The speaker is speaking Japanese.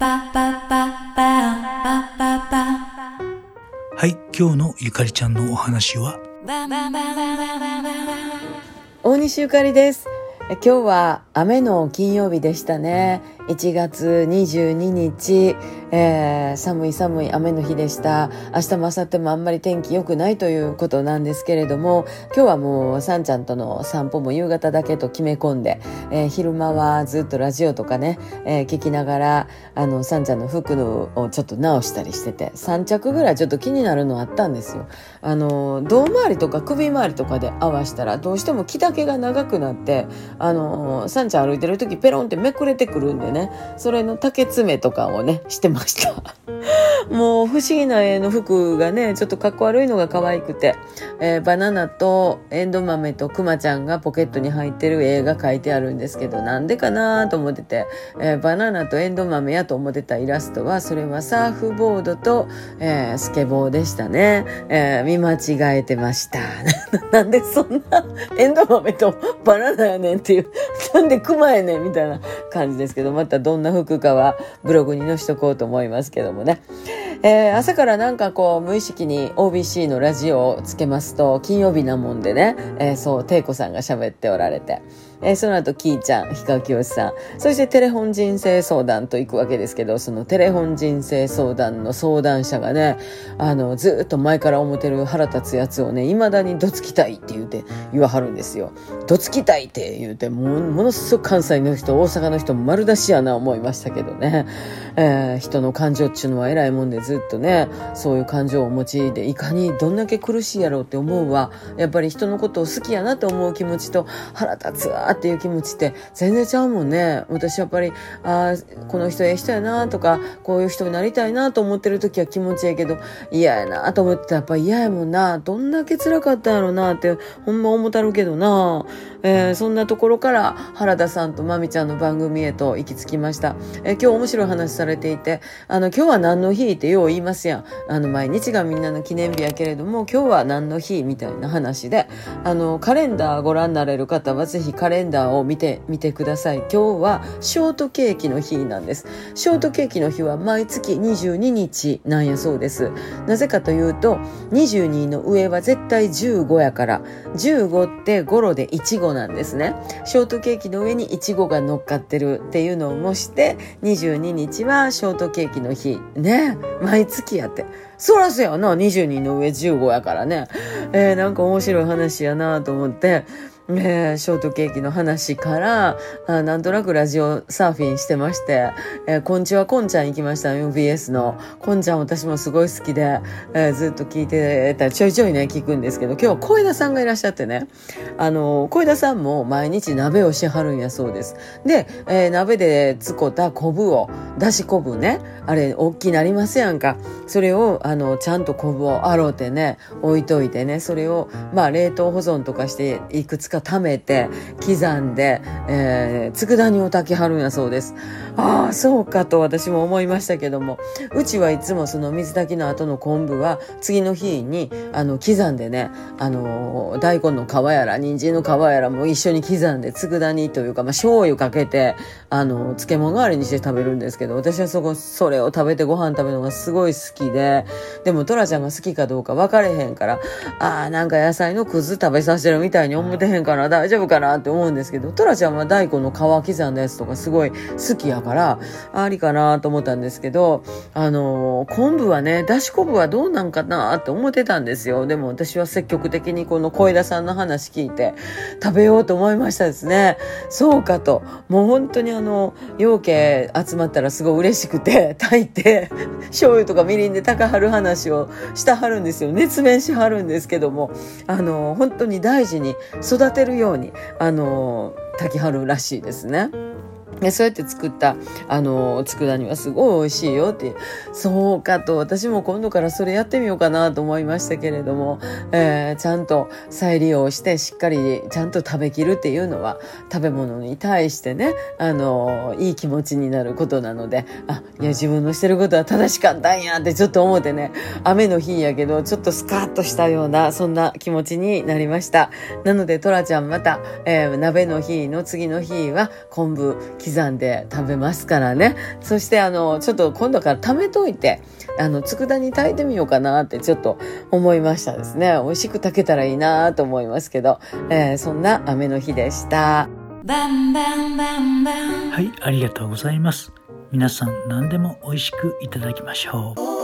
はい今日のゆかりちゃんのお話は？大西ゆかりです。今日は雨の金曜日でしたね1月22日、えー、寒い寒い雨の日でした。明日も明後日もあんまり天気良くないということなんですけれども、今日はもうさんちゃんとの散歩も夕方だけと決め込んで、えー、昼間はずっとラジオとかね、えー、聞きながら、あの、さんちゃんの服をちょっと直したりしてて、3着ぐらいちょっと気になるのあったんですよ。あの、胴回りとか首回りとかで合わしたら、どうしても着丈が長くなって、あの、さんちゃん歩いてる時ペロンってめくれてくるんでね、それの竹爪とかをね、してました。もう不思議な絵の服がね、ちょっとかっこ悪いのが可愛くて、えー、バナナとエンド豆とクマちゃんがポケットに入ってる絵が描いてあるんですけど、なんでかなと思ってて、えー、バナナとエンド豆やと思ってたイラストは、それはサーフボードと、えー、スケボーでしたね。え見間違えてました。なんでそんなエンド豆とバナナやねんっていう、なんでクマやねんみたいな感じですけど、またどんな服かはブログに載しとこうと思いますけどもね。えー、朝からなんかこう無意識に OBC のラジオをつけますと金曜日なもんでね、えー、そう、テイコさんが喋っておられて。えー、その後、キーちゃん、氷川きよしさん、そしてテレフォン人生相談と行くわけですけど、そのテレフォン人生相談の相談者がね、あの、ずっと前から思ってる腹立つやつをね、未だにどつきたいって言うて、言わはるんですよ。どつきたいって言うて、もものすごく関西の人、大阪の人、丸出しやな思いましたけどね。えー、人の感情っていうのは偉いもんでずっとね、そういう感情をお持ちで、いかにどんだけ苦しいやろうって思うわ。やっぱり人のことを好きやなと思う気持ちと、腹立つわっていう気持ちって全然ちゃうもんね。私やっぱり、ああ、この人ええ人やなとか、こういう人になりたいなと思ってる時は気持ちええけど、嫌やなと思ってたらやっぱ嫌やもんな。どんだけ辛かったんやろなって、ほんま思たるけどな。えー、そんなところから原田さんとまみちゃんの番組へと行き着きました。えー、今日面白い話されていて、あの、今日は何の日ってよう言いますやん。あの、毎日がみんなの記念日やけれども、今日は何の日みたいな話で、あの、カレンダーご覧になれる方はぜひカレンダーレンダーを見てみてください。今日はショートケーキの日なんです。ショートケーキの日は毎月22日なんやそうです。なぜかというと、22の上は絶対15やから、15って語呂でいちごなんですね。ショートケーキの上にいちごが乗っかってるっていうのを模して、22日はショートケーキの日。ね毎月やって。そらそやな、22の上15やからね。えー、なんか面白い話やなと思って、えー、ショートケーキの話から、あなんとなくラジオサーフィンしてまして、えー、こんちはこんちゃん行きました、MBS の。こんちゃん私もすごい好きで、えー、ずっと聞いてたちょいちょいね、聞くんですけど、今日は小枝さんがいらっしゃってね、あの、小枝さんも毎日鍋をしはるんやそうです。で、えー、鍋でつこた昆布を、だし昆布ね、あれ、大きなりますやんか。それを、あの、ちゃんと昆布を洗うてね、置いといてね、それを、まあ、冷凍保存とかして、いくつかか貯めて刻んで、えー、佃煮を炊きはるんやそうです。ああ、そうかと私も思いましたけども、うちはいつもその水炊きの後の昆布は次の日にあの刻んでね、あの大根の皮やら人参の皮やらも一緒に刻んで佃煮というか、まあ、醤油かけてあの漬物代わりにして食べるんですけど、私はそこそれを食べてご飯食べるのがすごい好きで、でもトラちゃんが好きかどうか分かれへんから、ああ、なんか野菜のくず食べさせてるみたいに思ってへんかな大丈夫かなって思うんですけどトラちゃんは大根の皮刻んだやつとかすごい好きやからありかなと思ったんですけどあの昆布はねだし昆布はどうなんかなって思ってたんですよ。でも私は積極的にこの小枝さんの話聞いて食べようと思いましたですね。そうかと。もう本当にあの養鶏集まったらすごい嬉しくて炊いて醤油とかみりんで高はる話をしたはるんですよ。熱弁しはるんですけどもあの本当に大事に育てるように、あの、炊きはるらしいですね。でそうやって作った、あの、佃煮はすごい美味しいよって。そうかと、私も今度からそれやってみようかなと思いましたけれども、えー、ちゃんと再利用してしっかりちゃんと食べきるっていうのは、食べ物に対してね、あの、いい気持ちになることなので、あ、いや、自分のしてることは正しかったんやってちょっと思ってね、雨の日やけど、ちょっとスカッとしたような、そんな気持ちになりました。なので、トラちゃんまた、えー、鍋の日の次の日は昆布、刻んで食べますからね。そしてあの、ちょっと今度から貯めといて、あの、佃煮炊いてみようかなってちょっと思いましたですね。美味しく炊けたらいいなと思いますけど、えー、そんな雨の日でした。はい、ありがとうございます。皆さん何でも美味しくいただきましょう。